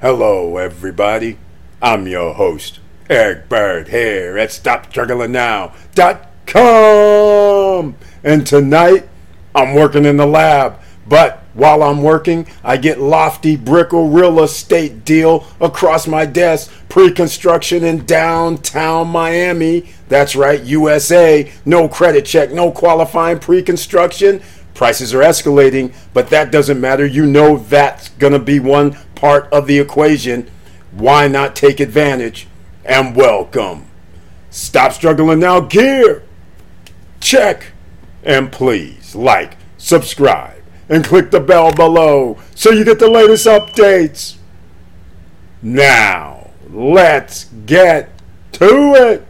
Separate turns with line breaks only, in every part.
Hello, everybody. I'm your host, Eric Bird, here at StopStrugglingNow.com. And tonight, I'm working in the lab. But while I'm working, I get lofty Brickell real estate deal across my desk, pre-construction in downtown Miami. That's right, USA. No credit check, no qualifying pre-construction. Prices are escalating, but that doesn't matter. You know that's going to be one part of the equation. Why not take advantage? And welcome. Stop struggling now, gear. Check. And please like, subscribe, and click the bell below so you get the latest updates. Now, let's get to it.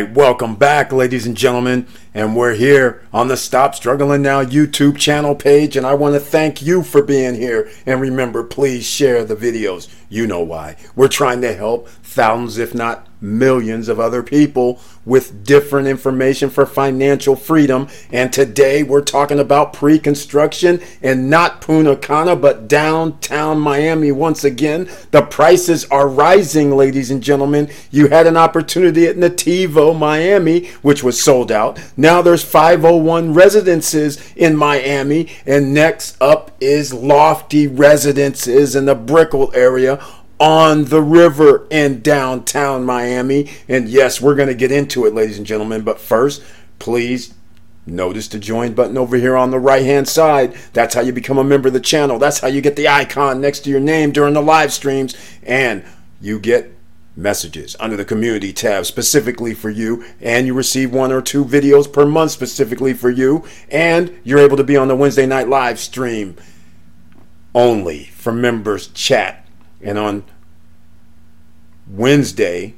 Right, welcome back, ladies and gentlemen. And we're here on the Stop Struggling Now YouTube channel page. And I want to thank you for being here. And remember, please share the videos. You know why. We're trying to help thousands, if not millions, of other people with different information for financial freedom. And today we're talking about pre construction and not Punta Cana, but downtown Miami once again. The prices are rising, ladies and gentlemen. You had an opportunity at Natiivo, Miami, which was sold out. Now there's 501 residences in Miami. And next up is Lofty Residences in the Brickell area on the river in downtown Miami. And yes, we're going to get into it, ladies and gentlemen. But first, please notice the join button over here on the right hand side. That's how you become a member of the channel. That's how you get the icon next to your name during the live streams. And you get messages under the community tab specifically for you and you receive one or two videos per month specifically for you and you're able to be on the Wednesday night live stream only for members chat and on Wednesday,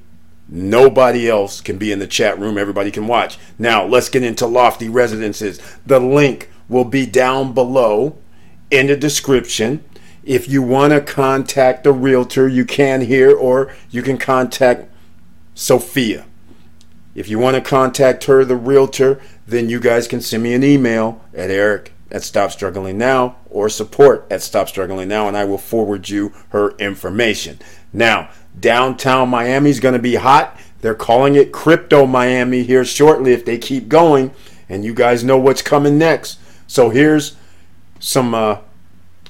nobody else can be in the chat room. Everybody can watch. Now, let's get into Lofty Residences. The link will be down below in the description. If you want to contact a realtor, you can here, or you can contact Sophia. If you want to contact her, the realtor, then you guys can send me an email at eric at Stop Struggling Now or support at Stop Struggling Now, and I will forward you her information. Now, downtown Miami is going to be hot. They're calling it Crypto Miami here shortly if they keep going, and you guys know what's coming next. So here's some uh,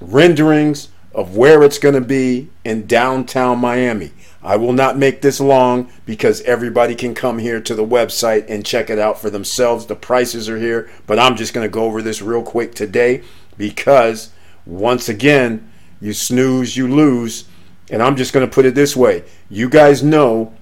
renderings of where it's going to be in downtown Miami. I will not make this long because everybody can come here to the website and check it out for themselves. The prices are here, but I'm just going to go over this real quick today because once again, you snooze, you lose. And I'm just going to put it this way you guys know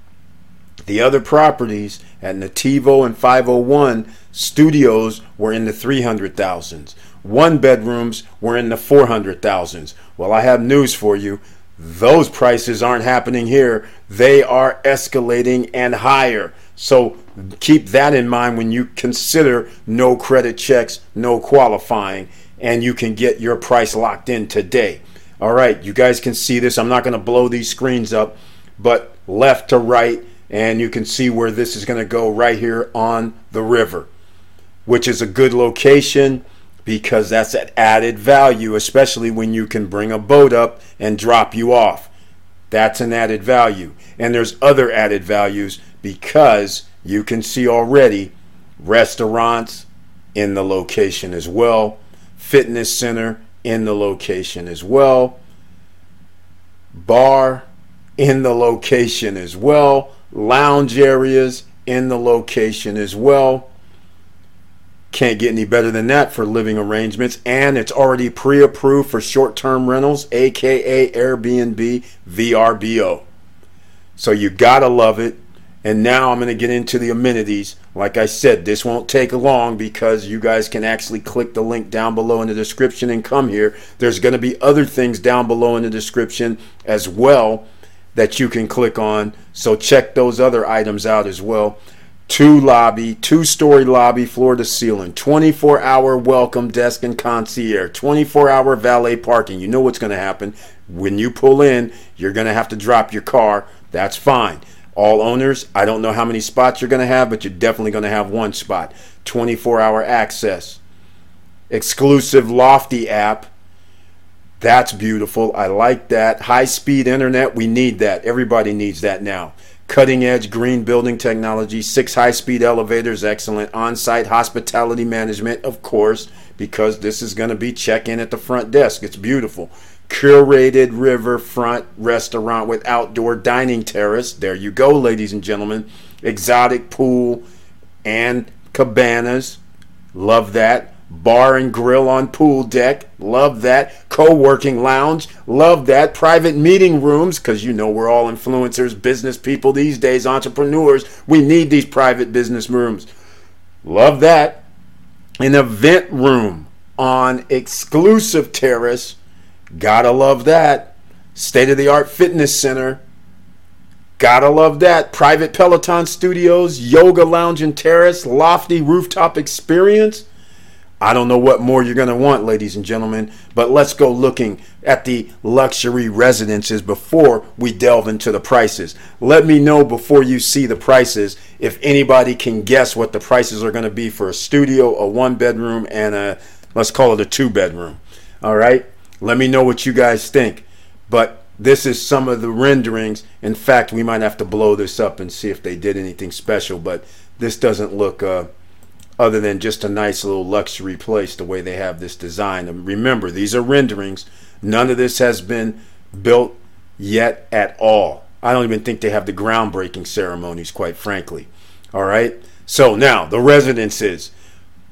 the other properties at Natiivo and 501 studios were in the 300,000s. One bedrooms were in the 400,000s. Well, I have news for you. Those prices aren't happening here. They are escalating and higher. So keep that in mind when you consider no credit checks, no qualifying, and you can get your price locked in today. All right, you guys can see this. I'm not going to blow these screens up, but left to right, and you can see where this is going to go right here on the river, which is a good location because that's an added value, especially when you can bring a boat up and drop you off. That's an added value. And there's other added values because you can see already restaurants in the location as well, fitness center in the location as well, bar in the location as well, lounge areas in the location as well can't get any better than that for living arrangements. And it's already pre approved for short term rentals, aka Airbnb VRBO. So you gotta love it. And now I'm going to get into the amenities Like I said, this won't take long because you guys can actually click the link down below in the description and come here. There's going to be other things down below in the description as well that you can click on. So check those other items out as well. Two lobby, two story lobby, floor to ceiling, 24 hour welcome desk and concierge, 24 hour valet parking. You know what's going to happen. When you pull in, you're going to have to drop your car. That's fine all owners. I don't know how many spots you're going to have, but you're definitely going to have one spot. 24 hour access. Exclusive Lofty app. That's beautiful. I like that. High speed internet. We need that. Everybody needs that now. Cutting edge green building technology. Six high speed elevators. Excellent. On site hospitality management, of course, because this is going to be check in at the front desk. It's beautiful curated riverfront restaurant with outdoor dining terrace. There you go, ladies and gentlemen. Exotic pool and cabanas. Love that. Bar and grill on pool deck. Love that. Co working lounge. Love that. Private meeting rooms, because you know we're all influencers, business people these days, entrepreneurs. We need these private business rooms. Love that. An event room on exclusive terrace Gotta love that. State of the art fitness center. Gotta love that. Private Peloton studios, yoga lounge and terrace, lofty rooftop experience. I don't know what more you're going to want, ladies and gentlemen, but let's go looking at the luxury residences before we delve into the prices. Let me know before you see the prices if anybody can guess what the prices are going to be for a studio, a one bedroom, and a let's call it a two bedroom. All right. Let me know what you guys think. But this is some of the renderings. In fact, we might have to blow this up and see if they did anything special. But this doesn't look uh, other than just a nice little luxury place the way they have this design. And remember, these are renderings. None of this has been built yet at all. I don't even think they have the groundbreaking ceremonies, quite frankly. All right. So now the residences.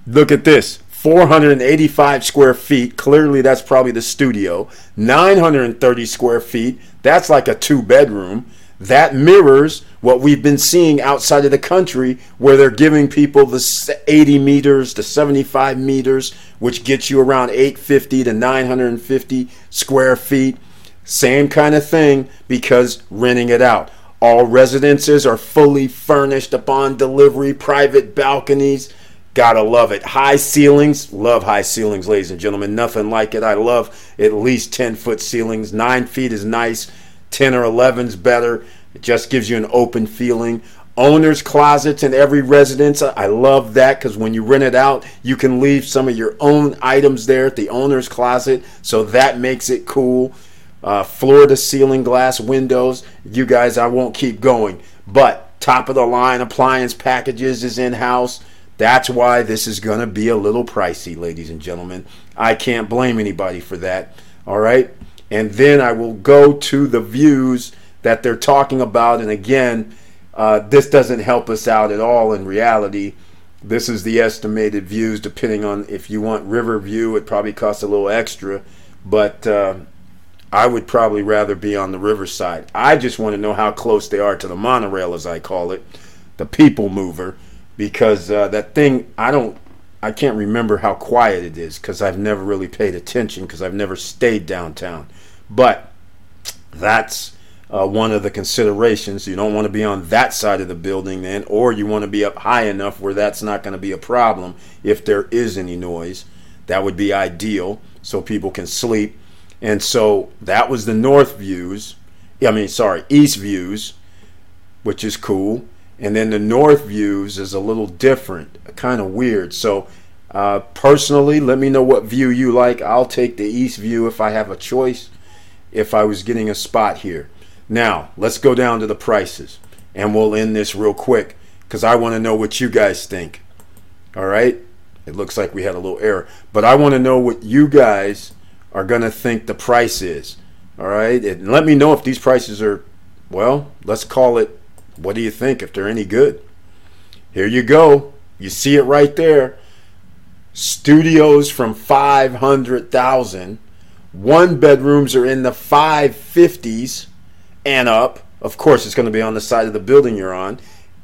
Look at this. 485 square feet. Clearly, that's probably the studio. 930 square feet. That's like a two bedroom. That mirrors what we've been seeing outside of the country where they're giving people the 80 meters to 75 meters, which gets you around 850 to 950 square feet. Same kind of thing because renting it out. All residences are fully furnished upon delivery, private balconies Gotta love it. High ceilings. Love high ceilings, ladies and gentlemen. Nothing like it. I love at least 10 foot ceilings. Nine feet is nice. 10 or 11 is better. It just gives you an open feeling. Owner's closets in every residence. I love that because when you rent it out, you can leave some of your own items there at the owner's closet. So that makes it cool. Uh, floor to ceiling glass windows. You guys, I won't keep going. But top of the line appliance packages is in house that's why this is going to be a little pricey, ladies and gentlemen. I can't blame anybody for that. All right. And then I will go to the views that they're talking about. And again, uh, this doesn't help us out at all in reality. This is the estimated views, depending on if you want river view, it probably costs a little extra. But uh, I would probably rather be on the riverside. I just want to know how close they are to the monorail, as I call it, the people mover because uh, that thing I don't I can't remember how quiet it is because I've never really paid attention because I've never stayed downtown. But that's uh, one of the considerations. You don't want to be on that side of the building then, or you want to be up high enough where that's not going to be a problem if there is any noise. That would be ideal so people can sleep. And so that was the north views. I mean, sorry, east views, which is cool and then the north views is a little different, kind of weird. So uh, personally, let me know what view you like. I'll take the east view if I have a choice. If I was getting a spot here. Now let's go down to the prices, and we'll end this real quick because I want to know what you guys think. All right. It looks like we had a little error, but I want to know what you guys are going to think the price is. All right. And let me know if these prices are, well, let's call it what do you think if they're any good? Here you go. You see it right there. Studios from 500,000. One bedrooms are in the 550s and up. Of course, it's going to be on the side of the building you're on.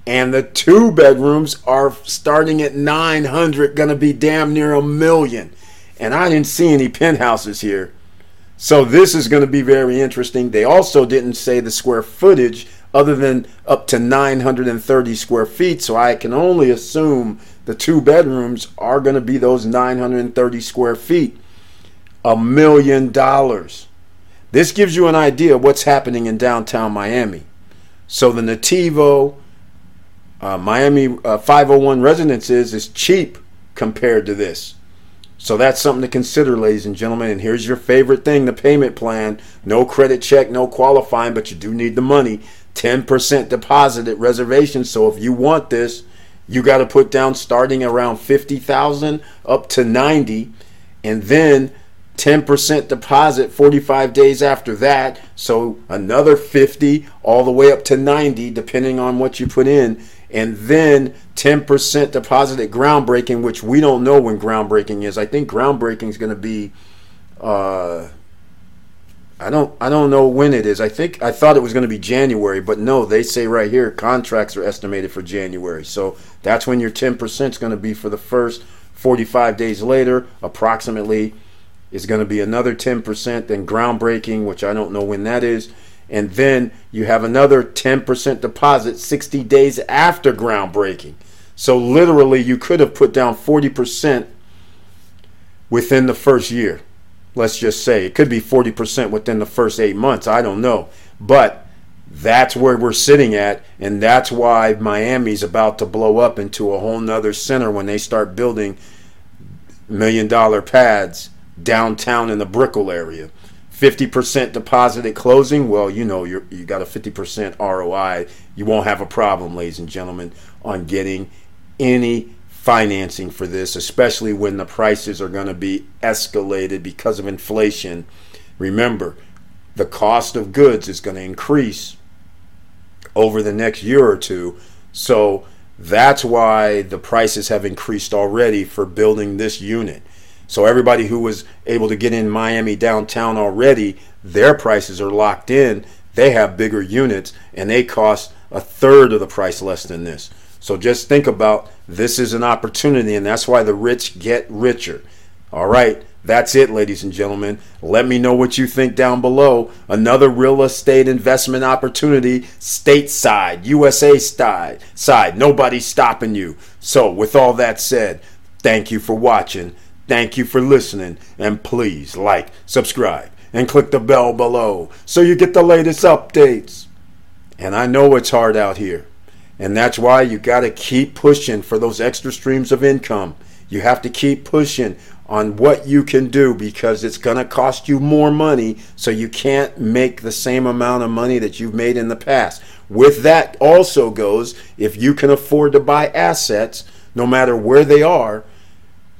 And the two bedrooms are starting at 900, going to be damn near a million. And I didn't see any penthouses here. So this is going to be very interesting. They also didn't say the square footage other than up to 930 square feet. So I can only assume the two bedrooms are going to be those 930 square feet. A million dollars. This gives you an idea of what's happening in downtown Miami. So the Natiivo uh, Miami uh, 501 residences is cheap compared to this. So that's something to consider, ladies and gentlemen. And here's your favorite thing the payment plan. No credit check, no qualifying, but you do need the money. 10% deposit at reservation. So if you want this, you got to put down starting around 50,000 up to 90 and then 10% deposit 45 days after that. So another 50 all the way up to 90 depending on what you put in and then 10% deposit at groundbreaking, which we don't know when groundbreaking is. I think groundbreaking is going to be, uh, I don't, I don't know when it is. I think I thought it was going to be January, but no, they say right here contracts are estimated for January. So that's when your 10% is going to be for the first 45 days later, approximately. Is going to be another 10%, then groundbreaking, which I don't know when that is and then you have another 10% deposit 60 days after groundbreaking. So literally, you could have put down 40% within the first year. Let's just say it could be 40% within the first eight months. I don't know. But that's where we're sitting at, and that's why Miami's about to blow up into a whole nother center when they start building million dollar pads downtown in the Brickell area. 50% deposit at closing, well, you know, you you got a 50% ROI. You won't have a problem, ladies and gentlemen, on getting any financing for this, especially when the prices are going to be escalated because of inflation. Remember, the cost of goods is going to increase over the next year or two. So that's why the prices have increased already for building this unit. So everybody who was able to get in Miami downtown already, their prices are locked in. They have bigger units and they cost a third of the price less than this. So just think about this is an opportunity and that's why the rich get richer. All right. That's it, ladies and gentlemen. Let me know what you think down below. Another real estate investment opportunity, stateside, USA side. Side, nobody's stopping you. So, with all that said, thank you for watching. Thank you for listening, and please like, subscribe, and click the bell below so you get the latest updates. And I know it's hard out here, and that's why you got to keep pushing for those extra streams of income. You have to keep pushing on what you can do because it's going to cost you more money, so you can't make the same amount of money that you've made in the past. With that, also goes if you can afford to buy assets, no matter where they are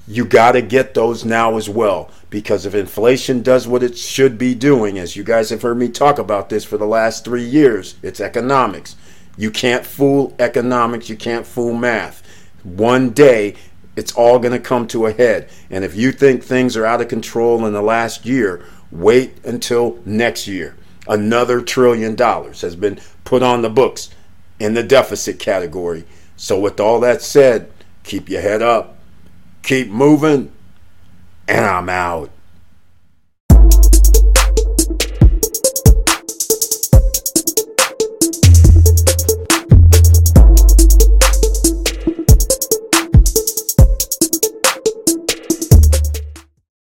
you got to get those now as well. Because if inflation does what it should be doing, as you guys have heard me talk about this for the last three years, it's economics. You can't fool economics, you can't fool math. One day, it's all going to come to a head. And if you think things are out of control in the last year, wait until next year. Another trillion dollars has been put on the books in the deficit category. So, with all that said, keep your head up keep moving, and I'm out.